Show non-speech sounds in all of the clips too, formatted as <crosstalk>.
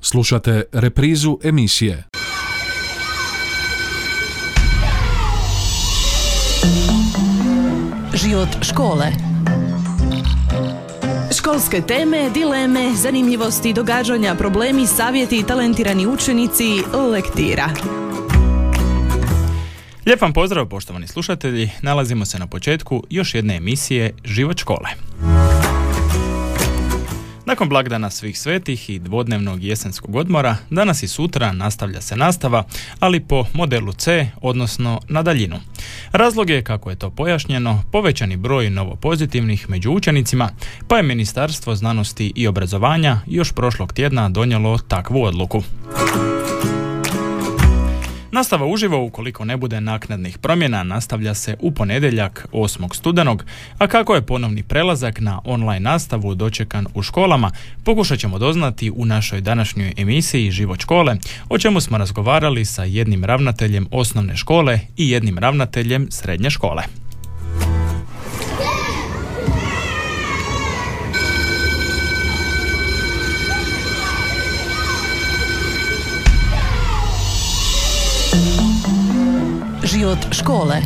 Slušate reprizu emisije. Život škole. Školske teme, dileme, zanimljivosti, događanja, problemi, savjeti, talentirani učenici, lektira. Lijep vam pozdrav poštovani slušatelji, nalazimo se na početku još jedne emisije Život škole. Nakon blagdana svih svetih i dvodnevnog jesenskog odmora, danas i sutra nastavlja se nastava, ali po modelu C, odnosno na daljinu. Razlog je, kako je to pojašnjeno, povećani broj novopozitivnih među učenicima, pa je Ministarstvo znanosti i obrazovanja još prošlog tjedna donijelo takvu odluku. Nastava uživo, ukoliko ne bude naknadnih promjena, nastavlja se u ponedjeljak 8. studenog, a kako je ponovni prelazak na online nastavu dočekan u školama, pokušat ćemo doznati u našoj današnjoj emisiji Život škole, o čemu smo razgovarali sa jednim ravnateljem osnovne škole i jednim ravnateljem srednje škole. Život škole.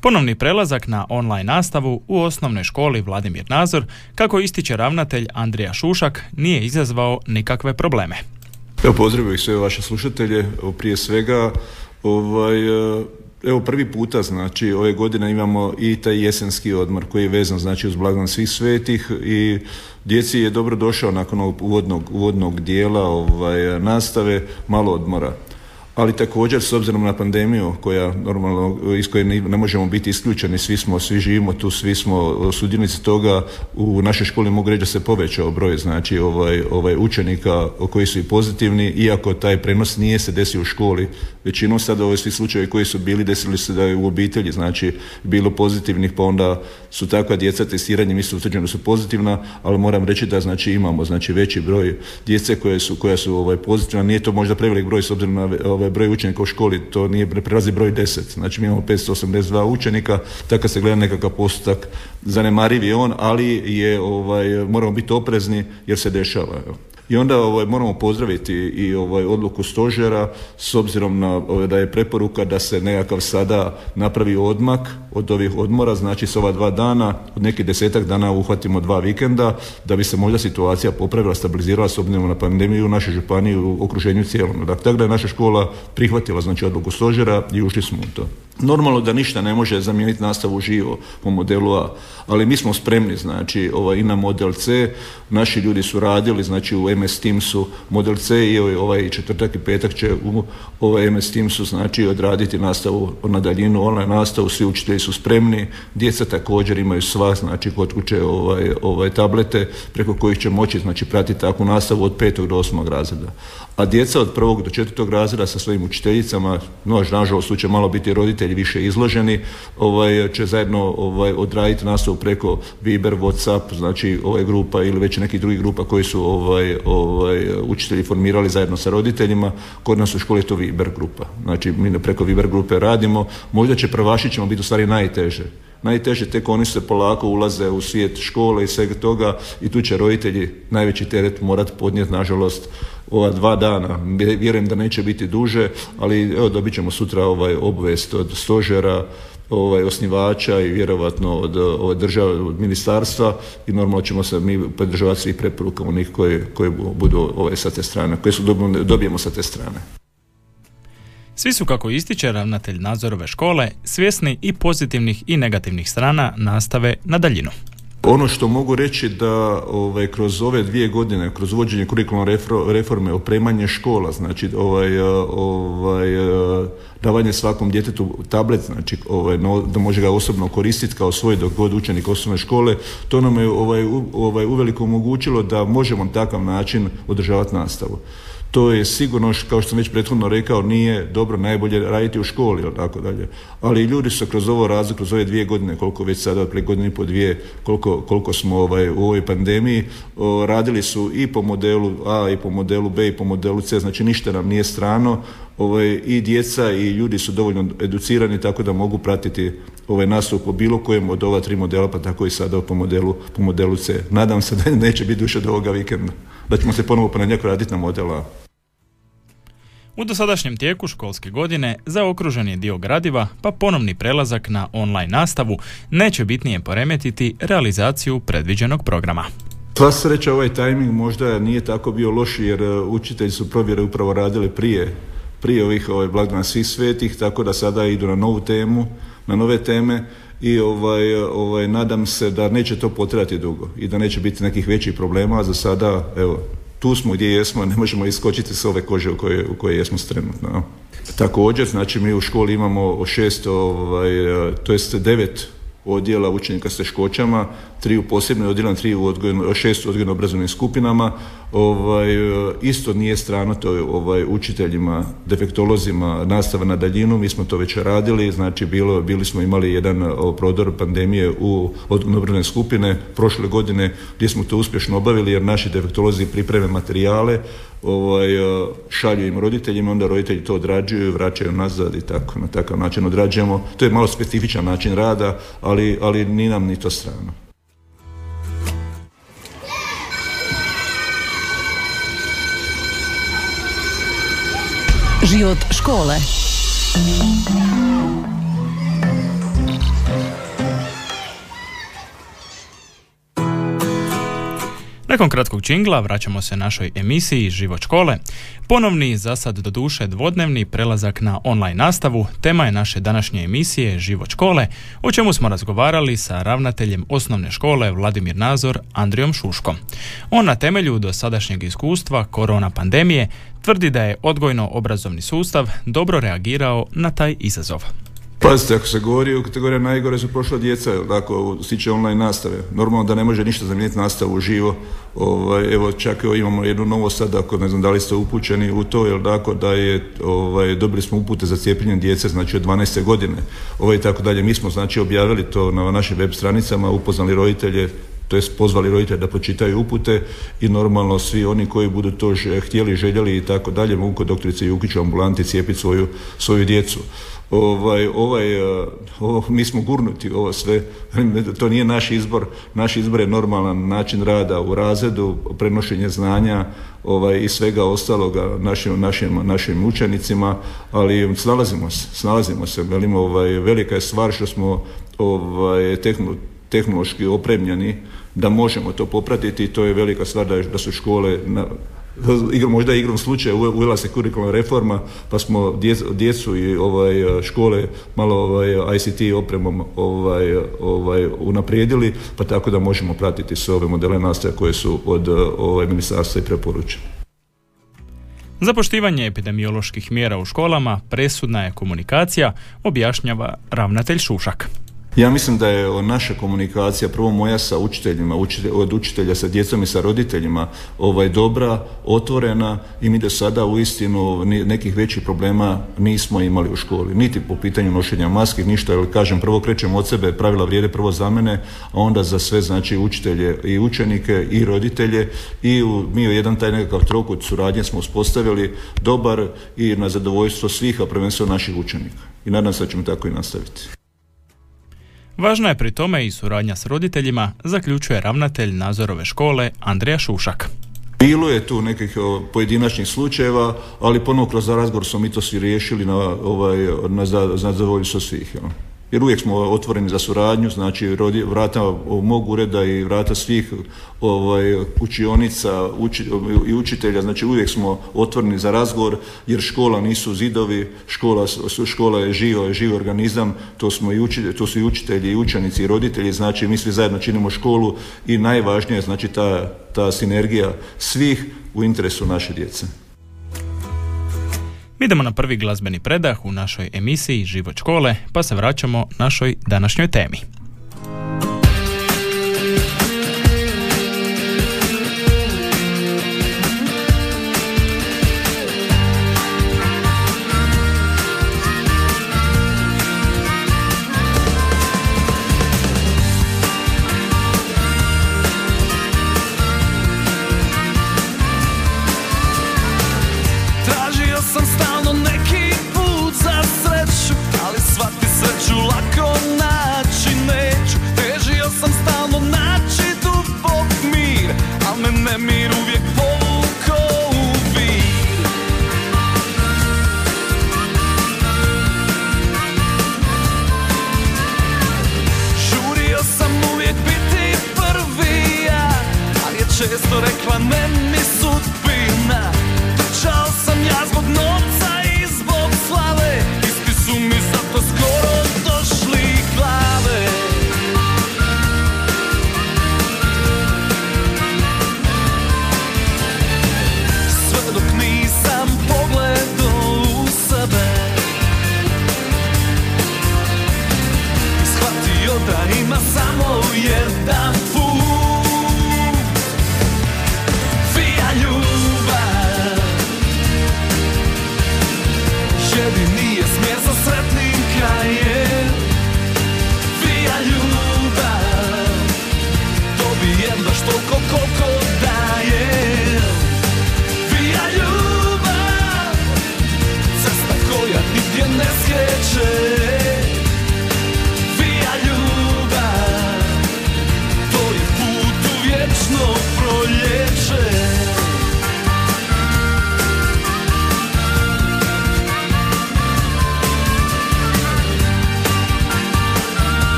Ponovni prelazak na online nastavu u osnovnoj školi Vladimir Nazor, kako ističe ravnatelj Andrija Šušak, nije izazvao nikakve probleme. Evo pozdravio ih sve vaše slušatelje. Prije svega, ovaj, Evo prvi puta, znači, ove godine imamo i taj jesenski odmor koji je vezan, znači, uz blagdan svih svetih i djeci je dobro došao nakon ovog uvodnog, uvodnog dijela ovaj, nastave malo odmora ali također s obzirom na pandemiju koja normalno iz koje ne možemo biti isključeni, svi smo, svi živimo tu, svi smo sudionici toga, u našoj školi mogu reći da se povećao broj znači ovaj, ovaj učenika koji su i pozitivni, iako taj prenos nije se desio u školi. Većinom sada ove svi slučajevi koji su bili desili se da je u obitelji, znači bilo pozitivnih, pa onda su takva djeca testiranjem isto utvrđeno su pozitivna, ali moram reći da znači imamo znači veći broj djece koje su, koja su ovaj, pozitivna, nije to možda prevelik broj s obzirom na ovaj broj učenika u školi, to nije prelazi broj 10. Znači mi imamo 582 učenika, tako se gleda nekakav postotak zanemariv je on, ali je ovaj moramo biti oprezni jer se dešava. I onda ovaj, moramo pozdraviti i ovaj, odluku stožera s obzirom na ovaj, da je preporuka da se nekakav sada napravi odmak od ovih odmora, znači s ova dva dana, od nekih desetak dana uhvatimo dva vikenda, da bi se možda situacija popravila, stabilizirala s obzirom na pandemiju u našoj županiji u okruženju cijelom. Dakle, tako da je naša škola prihvatila znači odluku stožera i ušli smo u to. Normalno da ništa ne može zamijeniti nastavu živo po modelu A, ali mi smo spremni znači ovaj, i na model C. Naši ljudi su radili znači u MS Teamsu model C i ovaj četvrtak i petak će u ovaj MS Teamsu znači odraditi nastavu na daljinu, online nastavu, svi učitelji su spremni, djeca također imaju sva znači kod kuće ovaj, ovaj tablete preko kojih će moći znači pratiti takvu nastavu od petog do osmog razreda. A djeca od prvog do četvrtog razreda sa svojim učiteljicama, no nažalost će malo biti roditelji više izloženi, ovaj, će zajedno ovaj, odraditi nastavu preko Viber, Whatsapp, znači ovaj grupa ili već nekih drugih grupa koji su ovaj, ovaj, učitelji formirali zajedno sa roditeljima. Kod nas u školi je to Viber grupa. Znači mi preko Viber grupe radimo. Možda će prvaši ćemo biti u stvari najteže najteže tek oni se polako ulaze u svijet škole i svega toga i tu će roditelji najveći teret morat podnijeti nažalost ova dva dana. Vjerujem da neće biti duže, ali evo dobit ćemo sutra ovaj obvest od stožera ovaj, osnivača i vjerovatno od, od države, od ministarstva i normalno ćemo se mi podržavati svih preporuka onih koje, koje budu ovaj, sa te strane, koje su dobijemo sa te strane. Svi su, kako ističe ravnatelj nadzorove škole, svjesni i pozitivnih i negativnih strana nastave na daljinu. Ono što mogu reći da ovaj, kroz ove dvije godine, kroz uvođenje kurikularne reforme, opremanje škola, znači ovaj, ovaj, davanje svakom djetetu tablet, znači ovaj, da može ga osobno koristiti kao svoj dok god učenik osnovne škole, to nam je ovaj, ovaj, uveliko omogućilo da možemo na takav način održavati nastavu. To je sigurno, kao što sam već prethodno rekao, nije dobro najbolje raditi u školi ili tako dalje. Ali ljudi su kroz ovo razlog, kroz ove dvije godine, koliko već sada, prije godine i po dvije, koliko, koliko smo ovaj, u ovoj pandemiji, radili su i po modelu A i po modelu B i po modelu C, znači ništa nam nije strano, ovaj, i djeca i ljudi su dovoljno educirani tako da mogu pratiti ovaj nastup po bilo kojem od ova tri modela, pa tako i sada po modelu, po modelu C. Nadam se da neće biti duše do ovoga vikenda, da ćemo se ponovo ponedjeljak raditi na modela u dosadašnjem tijeku školske godine zaokružen je dio gradiva, pa ponovni prelazak na online nastavu neće bitnije poremetiti realizaciju predviđenog programa. Sva sreća ovaj tajming možda nije tako bio loš jer e, učitelji su provjere upravo radili prije, prije ovih ovaj, blagdana svih svetih, tako da sada idu na novu temu, na nove teme i ovaj, ovaj, nadam se da neće to potrati dugo i da neće biti nekih većih problema, a za sada evo, tu smo gdje jesmo, ne možemo iskočiti s ove kože u kojoj, u kojoj jesmo trenutno. Također, znači mi u školi imamo šest, ovaj, to jest devet odjela učenika s teškoćama, tri u posebnoj odjelu, tri u odgojno, šest odgojno obrazovnim skupinama. Ovaj, isto nije strano to ovaj, učiteljima, defektolozima, nastava na daljinu, mi smo to već radili, znači bilo, bili smo imali jedan prodor pandemije u odgojno obrazovne skupine prošle godine gdje smo to uspješno obavili jer naši defektolozi pripreme materijale, ovaj, šalju im roditeljima, onda roditelji to odrađuju, vraćaju nazad i tako, na takav način odrađujemo. To je malo specifičan način rada, ali, ali ni nam ni to strano. Život škole. Nakon kratkog čingla vraćamo se našoj emisiji Život škole. Ponovni, za sad do duše dvodnevni prelazak na online nastavu, tema je naše današnje emisije Život škole, o čemu smo razgovarali sa ravnateljem osnovne škole Vladimir Nazor Andrijom Šuškom. On na temelju do sadašnjeg iskustva korona pandemije tvrdi da je odgojno-obrazovni sustav dobro reagirao na taj izazov. Pazite, ako se govori o kategorija najgore su prošla djeca, tako, stiče online nastave. Normalno da ne može ništa zamijeniti nastavu uživo. Ovaj, evo, čak evo, imamo jednu novost sad, ako ne znam da li ste upućeni u to, jel tako, da je, ovaj, dobili smo upute za cijepljenje djece, znači od 12. godine, ovaj, tako dalje. Mi smo, znači, objavili to na našim web stranicama, upoznali roditelje, to jest pozvali roditelje da počitaju upute i normalno svi oni koji budu to htjeli, željeli i tako dalje mogu kod doktorice Jukić ambulanti cijepiti svoju, svoju djecu ovaj, ovaj, eh, ovo, mi smo gurnuti ovo sve, <laughs> to nije naš izbor, naš izbor je normalan način rada u razredu, prenošenje znanja ovaj, i svega ostaloga našim, našim, našim učenicima, ali snalazimo se, snalazimo se, velimo, ovaj, velika je stvar što smo ovaj, tehnološki opremljeni da možemo to popratiti i to je velika stvar da, da su škole na, možda igrom slučaja uvela se kurikulna reforma pa smo djecu i ovaj, škole malo ovaj, ICT opremom ovaj, ovaj, unaprijedili pa tako da možemo pratiti sve ove modele nastave koje su od ovaj, ministarstva i preporučene. Za poštivanje epidemioloških mjera u školama presudna je komunikacija, objašnjava ravnatelj Šušak. Ja mislim da je naša komunikacija, prvo moja sa učiteljima, od učitelja sa djecom i sa roditeljima, ovaj, dobra, otvorena i mi do sada uistinu nekih većih problema nismo imali u školi. Niti po pitanju nošenja maski, ništa, jer kažem, prvo krećemo od sebe, pravila vrijede prvo za mene, a onda za sve, znači učitelje i učenike i roditelje i u, mi u jedan taj nekakav trokut suradnje smo uspostavili dobar i na zadovoljstvo svih, a prvenstveno naših učenika. I nadam se da ćemo tako i nastaviti. Važna je pri tome i suradnja s roditeljima, zaključuje ravnatelj nadzorove škole Andrija Šušak. Bilo je tu nekih pojedinačnih slučajeva, ali ponovno kroz razgovor smo mi to svi riješili na, ovaj, na zadovoljstvo svih jer uvijek smo otvoreni za suradnju, znači vrata mog ureda i vrata svih ovaj, učionica i učitelja, znači uvijek smo otvoreni za razgovor, jer škola nisu zidovi, škola, škola je živo, je živ organizam, to, smo i učitelji, to su i učitelji i učenici i roditelji, znači mi svi zajedno činimo školu i najvažnije je znači ta, ta sinergija svih u interesu naše djece. Idemo na prvi glazbeni predah u našoj emisiji Život škole, pa se vraćamo našoj današnjoj temi.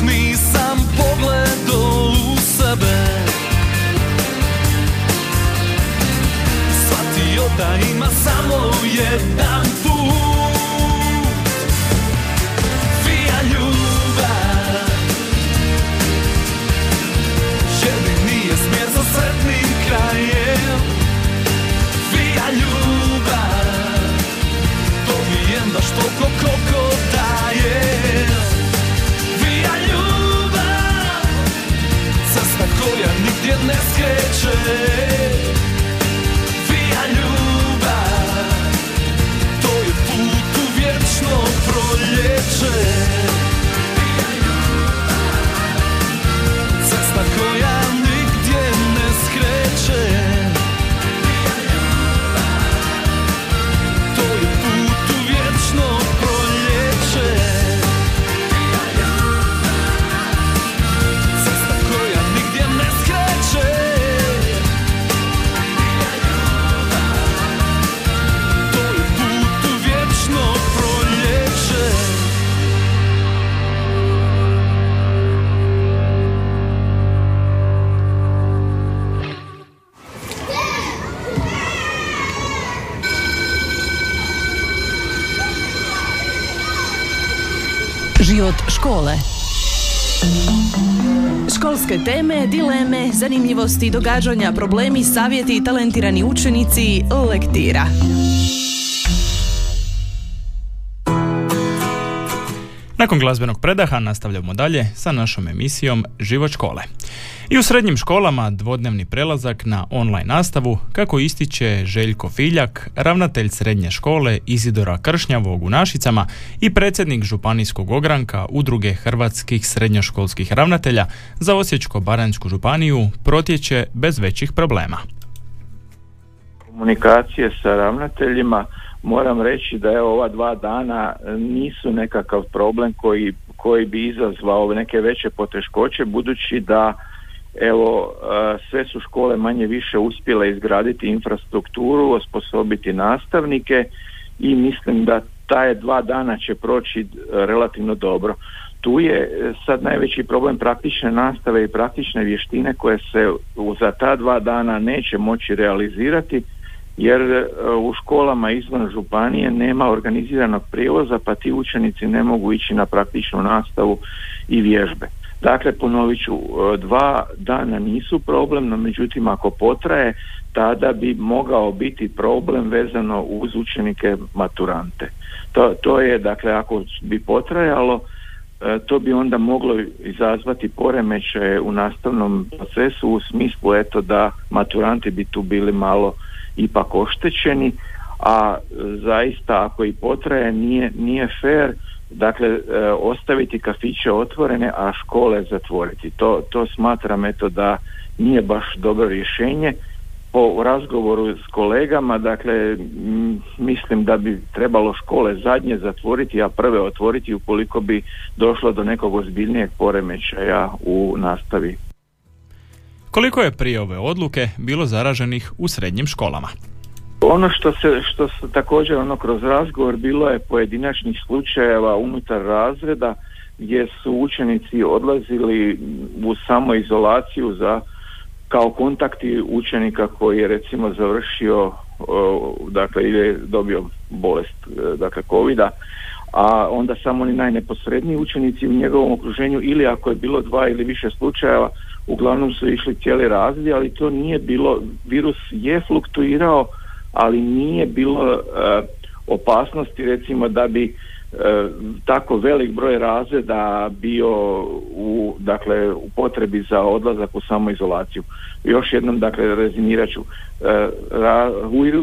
Dok nisam pogledao u sebe. Shvatio da ima samo jedan put. Vija ljubav. Jedini je smjer za sretnim krajem. Vija ljubav. Dobijem baš toliko koliko dajem skreće Školske teme, dileme, zanimljivosti, događanja, problemi, savjeti i talentirani učenici, lektira. Nakon glazbenog predaha nastavljamo dalje sa našom emisijom Život škole. I u srednjim školama dvodnevni prelazak na online nastavu, kako ističe Željko Filjak, ravnatelj srednje škole Izidora Kršnjavog u Našicama i predsjednik županijskog ogranka Udruge hrvatskih srednjoškolskih ravnatelja za Osječko-baranjsku županiju protječe bez većih problema. komunikacije sa ravnateljima moram reći da je ova dva dana nisu nekakav problem koji, koji bi izazvao neke veće poteškoće budući da evo sve su škole manje više uspjele izgraditi infrastrukturu, osposobiti nastavnike i mislim da taj dva dana će proći e, relativno dobro. Tu je e, sad najveći problem praktične nastave i praktične vještine koje se za ta dva dana neće moći realizirati jer e, u školama izvan županije nema organiziranog prijevoza pa ti učenici ne mogu ići na praktičnu nastavu i vježbe. Dakle, ponovit ću, e, dva dana nisu problem, no međutim ako potraje, tada bi mogao biti problem vezano uz učenike maturante. To, to je, dakle, ako bi potrajalo, e, to bi onda moglo izazvati poremećaje u nastavnom procesu u smislu eto da maturanti bi tu bili malo ipak oštećeni, a zaista ako i potraje nije, nije fair dakle e, ostaviti kafiće otvorene, a škole zatvoriti. To, to smatram eto da nije baš dobro rješenje. Po razgovoru s kolegama, dakle, mislim da bi trebalo škole zadnje zatvoriti, a prve otvoriti ukoliko bi došlo do nekog ozbiljnijeg poremećaja u nastavi. Koliko je prije ove odluke bilo zaraženih u srednjim školama? Ono što se, što se također ono kroz razgovor bilo je pojedinačnih slučajeva unutar razreda gdje su učenici odlazili u samoizolaciju za kao kontakti učenika koji je recimo završio dakle ili je dobio bolest e, dakle covida a onda samo oni najneposredniji učenici u njegovom okruženju ili ako je bilo dva ili više slučajeva uglavnom su išli cijeli razred ali to nije bilo virus je fluktuirao ali nije bilo e, opasnosti recimo da bi e, tako velik broj razreda bio u, dakle, u potrebi za odlazak u samoizolaciju. Još jednom, dakle, rezimirat ću. E,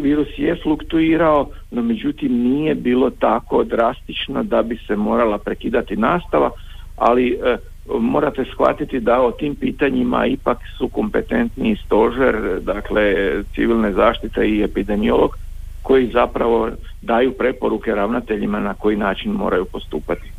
virus je fluktuirao, no međutim nije bilo tako drastično da bi se morala prekidati nastava, ali morate shvatiti da o tim pitanjima ipak su kompetentni stožer, dakle civilne zaštite i epidemiolog koji zapravo daju preporuke ravnateljima na koji način moraju postupati.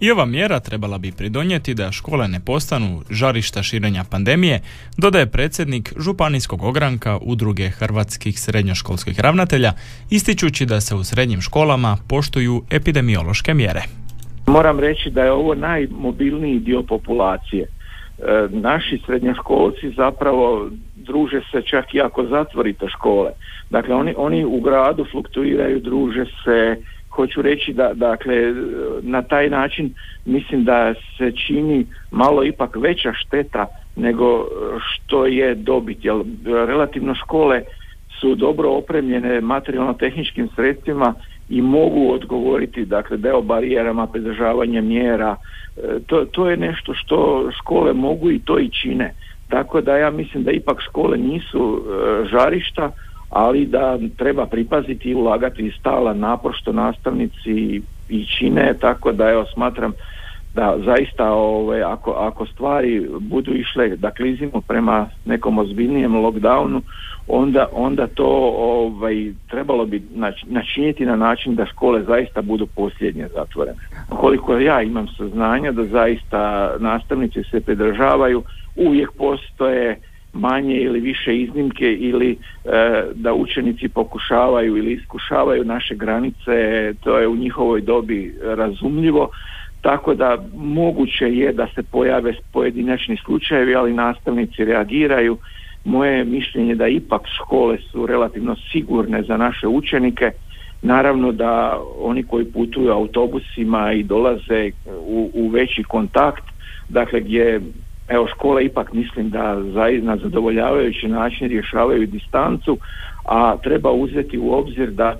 I ova mjera trebala bi pridonijeti da škole ne postanu žarišta širenja pandemije, dodaje predsjednik Županijskog ogranka Udruge hrvatskih srednjoškolskih ravnatelja, ističući da se u srednjim školama poštuju epidemiološke mjere. Moram reći da je ovo najmobilniji dio populacije. E, naši srednjoškolci zapravo druže se čak i ako zatvorite škole. Dakle, oni, oni u gradu fluktuiraju, druže se, hoću reći da dakle na taj način mislim da se čini malo ipak veća šteta nego što je dobit jer relativno škole su dobro opremljene materijalno-tehničkim sredstvima i mogu odgovoriti dakle deo barijerama pridržavanje mjera. E, to, to je nešto što škole mogu i to i čine. Tako da ja mislim da ipak škole nisu e, žarišta ali da treba pripaziti i ulagati i stala napor što nastavnici i čine tako da evo smatram da zaista ove, ako, ako stvari budu išle da klizimo prema nekom ozbiljnijem lockdownu onda, onda to ovaj, trebalo bi načiniti na način da škole zaista budu posljednje zatvorene. Koliko ja imam saznanja da zaista nastavnici se pridržavaju, uvijek postoje manje ili više iznimke ili e, da učenici pokušavaju ili iskušavaju naše granice, to je u njihovoj dobi razumljivo, tako da moguće je da se pojave pojedinačni slučajevi, ali nastavnici reagiraju. Moje mišljenje da ipak škole su relativno sigurne za naše učenike. Naravno da oni koji putuju autobusima i dolaze u, u veći kontakt, dakle gdje evo škole ipak mislim da na zadovoljavajući način rješavaju distancu, a treba uzeti u obzir da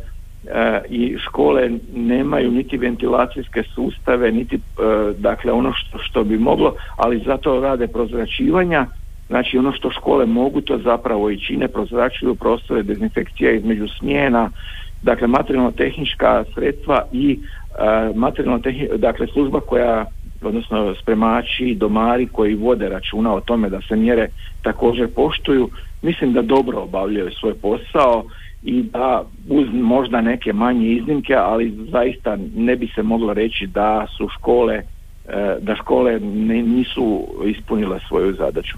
i škole nemaju niti ventilacijske sustave, niti e, dakle ono što, što bi moglo, ali zato rade prozračivanja, znači ono što škole mogu to zapravo i čine, prozračuju prostore, dezinfekcija između smjena, dakle materijalno-tehnička sredstva i e, materijalno dakle služba koja odnosno spremači, domari koji vode računa o tome da se mjere također poštuju, mislim da dobro obavljaju svoj posao i da uz možda neke manje iznimke, ali zaista ne bi se moglo reći da su škole e, da škole nisu ispunile svoju zadaću.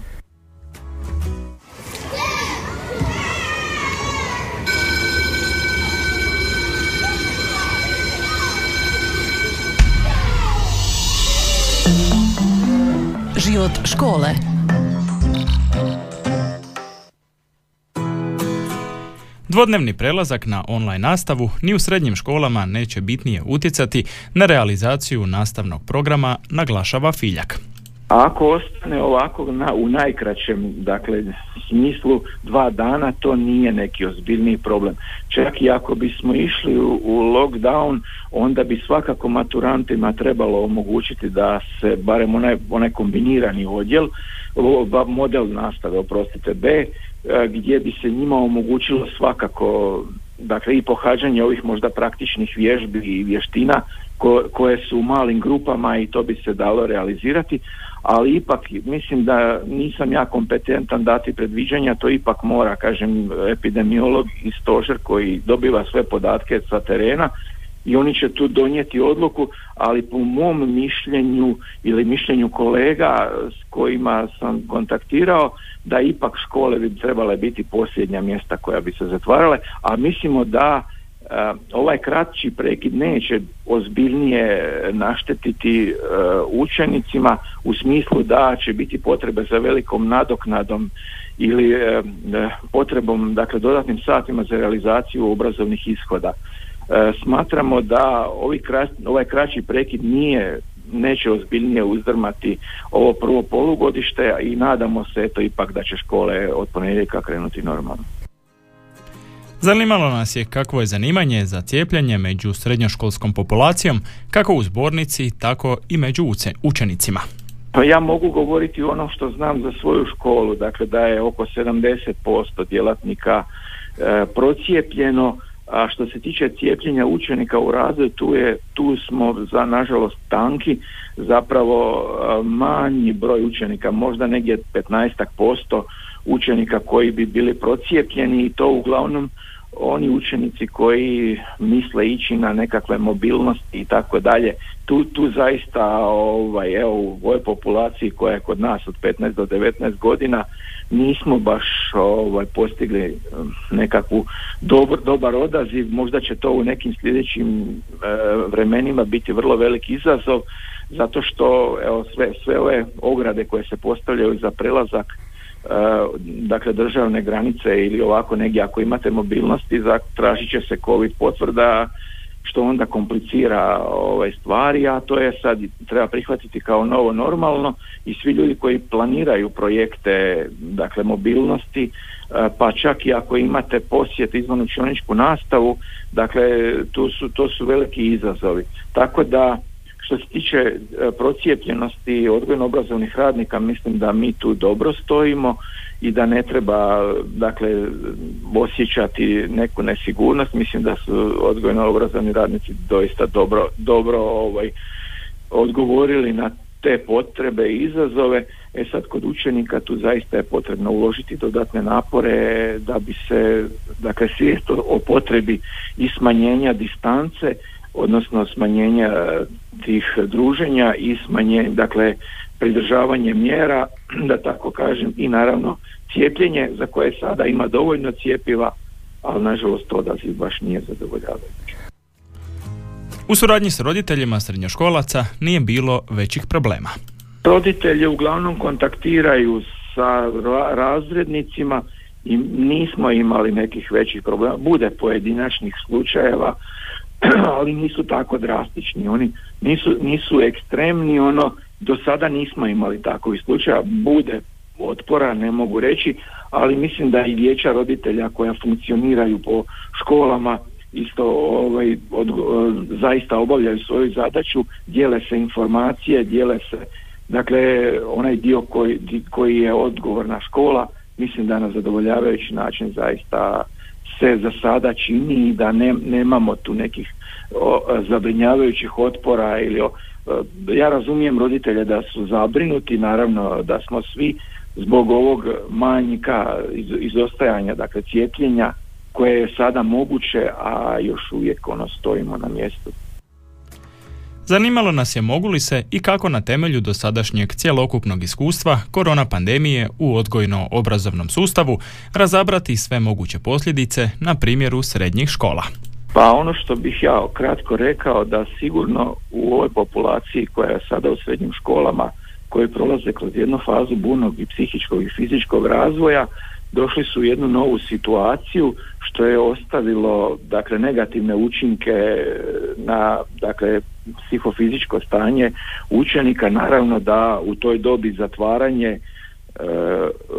Život škole. Dvodnevni prelazak na online nastavu ni u srednjim školama neće bitnije utjecati na realizaciju nastavnog programa, naglašava Filjak. ako ostane ovako na, u najkraćem dakle smislu dva dana to nije neki ozbiljniji problem. Čak i ako bismo išli u, u lockdown onda bi svakako maturantima trebalo omogućiti da se barem onaj, onaj kombinirani odjel model nastave oprostite B gdje bi se njima omogućilo svakako dakle i pohađanje ovih možda praktičnih vježbi i vještina koje su u malim grupama i to bi se dalo realizirati ali ipak mislim da nisam ja kompetentan dati predviđanja, to ipak mora, kažem, epidemiolog i stožer koji dobiva sve podatke sa terena i oni će tu donijeti odluku, ali po mom mišljenju ili mišljenju kolega s kojima sam kontaktirao, da ipak škole bi trebale biti posljednja mjesta koja bi se zatvarale, a mislimo da Eh, ovaj kratči prekid neće ozbiljnije naštetiti eh, učenicima u smislu da će biti potrebe za velikom nadoknadom ili eh, potrebom dakle dodatnim satima za realizaciju obrazovnih ishoda. Smatramo da ovi ovaj kraći prekid nije neće ozbiljnije uzdrmati ovo prvo polugodište i nadamo se eto ipak da će škole od ponedjeljka krenuti normalno. Zanimalo nas je kakvo je zanimanje za cijepljenje među srednjoškolskom populacijom, kako u zbornici, tako i među učenicima. Pa ja mogu govoriti ono što znam za svoju školu, dakle da je oko 70% djelatnika e, procijepljeno, a što se tiče cijepljenja učenika u razvoju, tu, je, tu smo za nažalost tanki, zapravo manji broj učenika, možda negdje 15% učenika koji bi bili procijepljeni i to uglavnom oni učenici koji misle ići na nekakve mobilnosti i tako dalje, tu, tu zaista ovaj, evo, u ovoj populaciji koja je kod nas od 15 do 19 godina nismo baš ovaj, postigli um, nekakvu dobar, dobar odaziv, možda će to u nekim sljedećim e, vremenima biti vrlo veliki izazov zato što evo, sve, sve ove ograde koje se postavljaju za prelazak dakle državne granice ili ovako negdje ako imate mobilnosti tražit će se covid potvrda što onda komplicira ovaj stvari, a to je sad treba prihvatiti kao novo normalno i svi ljudi koji planiraju projekte dakle mobilnosti e, pa čak i ako imate posjet izvan učioničku nastavu, dakle tu su, to su veliki izazovi. Tako da što se tiče e, procijepljenosti odgojno-obrazovnih radnika, mislim da mi tu dobro stojimo i da ne treba dakle osjećati neku nesigurnost. Mislim da su odgojno-obrazovni radnici doista dobro, dobro ovaj, odgovorili na te potrebe i izazove. E sad kod učenika tu zaista je potrebno uložiti dodatne napore da bi se dakle svijest o potrebi i smanjenja distance odnosno smanjenja tih druženja i smanjenje, dakle pridržavanje mjera, <clears throat> da tako kažem, i naravno cijepljenje za koje sada ima dovoljno cijepiva, ali nažalost odaziv baš nije zadovoljavajući. U suradnji s roditeljima srednjoškolaca nije bilo većih problema. Roditelji uglavnom kontaktiraju sa razrednicima i nismo imali nekih većih problema. Bude pojedinačnih slučajeva <clears throat> ali nisu tako drastični. Oni nisu, nisu ekstremni, ono do sada nismo imali takovih slučaja, bude otpora, ne mogu reći, ali mislim da i vijeća roditelja koja funkcioniraju po školama isto ovaj, od, zaista obavljaju svoju zadaću, dijele se informacije, dijele se dakle onaj dio koji, koji je odgovorna škola, mislim da na zadovoljavajući način zaista se za sada čini i da ne, nemamo tu nekih o, zabrinjavajućih otpora ili o, ja razumijem roditelje da su zabrinuti, naravno da smo svi zbog ovog manjka iz, izostajanja, dakle cijepljenja koje je sada moguće, a još uvijek ono stojimo na mjestu. Zanimalo nas je mogu li se i kako na temelju dosadašnjeg cjelokupnog iskustva korona pandemije u odgojno-obrazovnom sustavu razabrati sve moguće posljedice na primjeru srednjih škola. Pa ono što bih ja kratko rekao da sigurno u ovoj populaciji koja je sada u srednjim školama koji prolaze kroz jednu fazu bunog i psihičkog i fizičkog razvoja došli su u jednu novu situaciju što je ostavilo dakle negativne učinke na dakle psihofizičko stanje učenika. Naravno da u toj dobi zatvaranje e,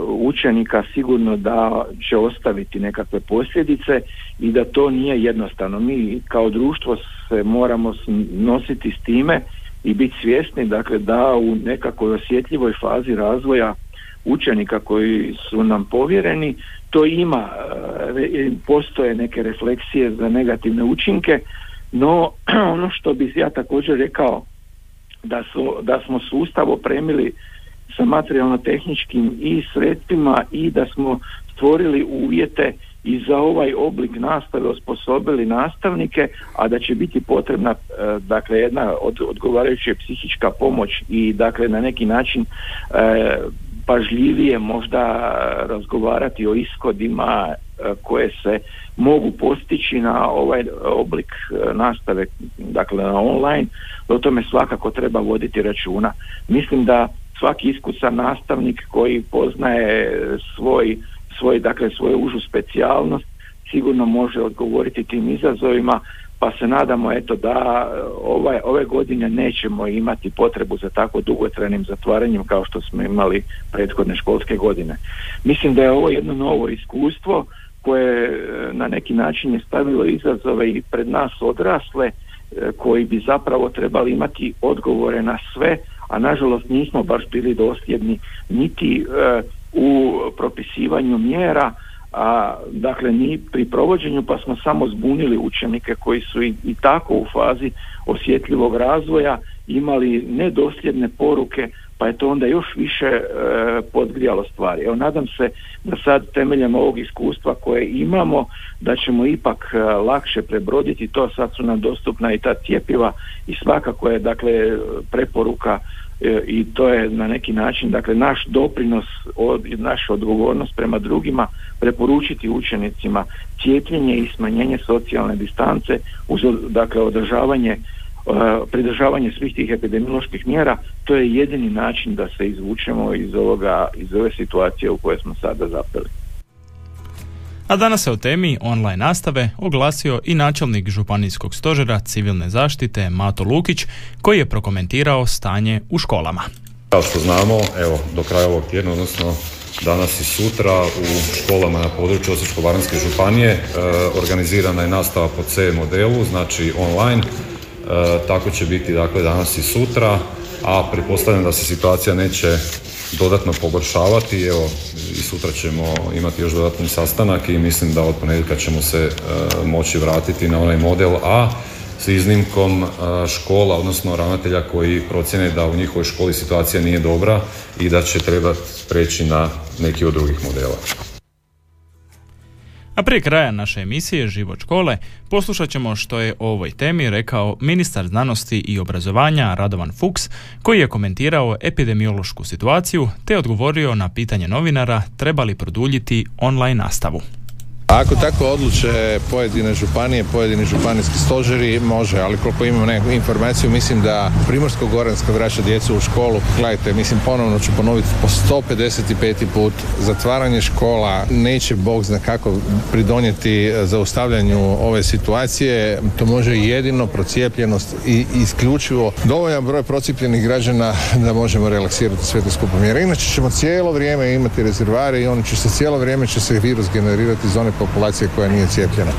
učenika sigurno da će ostaviti nekakve posljedice i da to nije jednostavno. Mi kao društvo se moramo nositi s time i biti svjesni dakle da u nekakvoj osjetljivoj fazi razvoja učenika koji su nam povjereni, to ima, e, postoje neke refleksije za negativne učinke, no <clears throat> ono što bih ja također rekao da, su, da smo sustav opremili sa materijalno-tehničkim i sredstvima i da smo stvorili uvjete i za ovaj oblik nastave osposobili nastavnike, a da će biti potrebna e, dakle jedna od, odgovarajuća psihička pomoć i dakle na neki način e, pažljivije možda razgovarati o ishodima e, koje se mogu postići na ovaj oblik e, nastave, dakle na online, o tome svakako treba voditi računa. Mislim da svaki iskusan nastavnik koji poznaje svoj, svoj dakle svoju užu specijalnost sigurno može odgovoriti tim izazovima pa se nadamo eto da ovaj, ove godine nećemo imati potrebu za tako dugotrajnim zatvaranjem kao što smo imali prethodne školske godine. Mislim da je ovo jedno novo iskustvo koje e, na neki način je stavilo izazove i pred nas odrasle e, koji bi zapravo trebali imati odgovore na sve, a nažalost nismo baš bili dosljedni niti e, u propisivanju mjera a dakle ni pri provođenju pa smo samo zbunili učenike koji su i, i tako u fazi osjetljivog razvoja imali nedosljedne poruke pa je to onda još više e, podgrijalo stvari. Evo nadam se da sad temeljem ovog iskustva koje imamo da ćemo ipak e, lakše prebroditi to, sad su nam dostupna i ta cijepiva i svakako je dakle preporuka i to je na neki način dakle naš doprinos od, naša odgovornost prema drugima preporučiti učenicima cijepljenje i smanjenje socijalne distance uz dakle održavanje e, pridržavanje svih tih epidemioloških mjera to je jedini način da se izvučemo iz ovoga iz ove situacije u kojoj smo sada zapeli. A danas se o temi online nastave oglasio i načelnik Županijskog stožera civilne zaštite Mato Lukić koji je prokomentirao stanje u školama. Kao što znamo, evo, do kraja ovog tjedna, odnosno danas i sutra u školama na području Osječko-Baranjske županije e, organizirana je nastava po C modelu, znači online. E, tako će biti dakle danas i sutra, a pretpostavljam da se situacija neće dodatno pogoršavati. Evo, i sutra ćemo imati još dodatni sastanak i mislim da od ponedjeljka ćemo se e, moći vratiti na onaj model A s iznimkom e, škola, odnosno ravnatelja koji procjene da u njihovoj školi situacija nije dobra i da će trebati preći na neki od drugih modela. A prije kraja naše emisije Život škole poslušat ćemo što je o ovoj temi rekao ministar znanosti i obrazovanja Radovan Fuchs koji je komentirao epidemiološku situaciju te odgovorio na pitanje novinara treba li produljiti online nastavu. Ako tako odluče pojedine županije, pojedini županijski stožeri, može, ali koliko imam neku informaciju, mislim da Primorsko-Goranska vraća djecu u školu. Gledajte, mislim, ponovno ću ponoviti po 155. put, zatvaranje škola neće Bog zna kako pridonijeti zaustavljanju ove situacije. To može jedino procijepljenost i isključivo dovoljan broj procijepljenih građana da možemo relaksirati sve te skupo mjere. Inače ćemo cijelo vrijeme imati rezervare i oni će se cijelo vrijeme će se virus generirati iz one populacije koja nije cijepljena.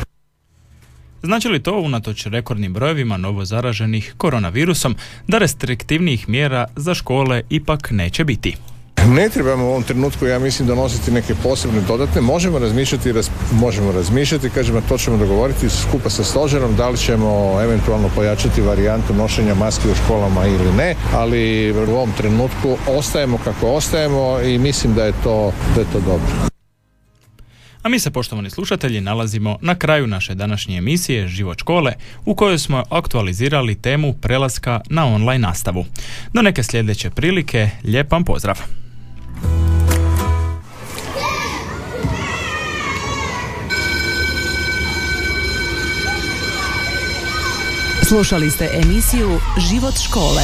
Znači li to unatoč rekordnim brojevima novo zaraženih koronavirusom da restriktivnijih mjera za škole ipak neće biti? Ne trebamo u ovom trenutku, ja mislim, donositi neke posebne dodatne. Možemo razmišljati, možemo razmišljati, kažemo, to ćemo dogovoriti skupa sa stožerom, da li ćemo eventualno pojačati varijantu nošenja maske u školama ili ne, ali u ovom trenutku ostajemo kako ostajemo i mislim da je to, da je to dobro. A mi se, poštovani slušatelji, nalazimo na kraju naše današnje emisije Život škole u kojoj smo aktualizirali temu prelaska na online nastavu. Do neke sljedeće prilike, lijep vam pozdrav! Slušali ste emisiju Život škole.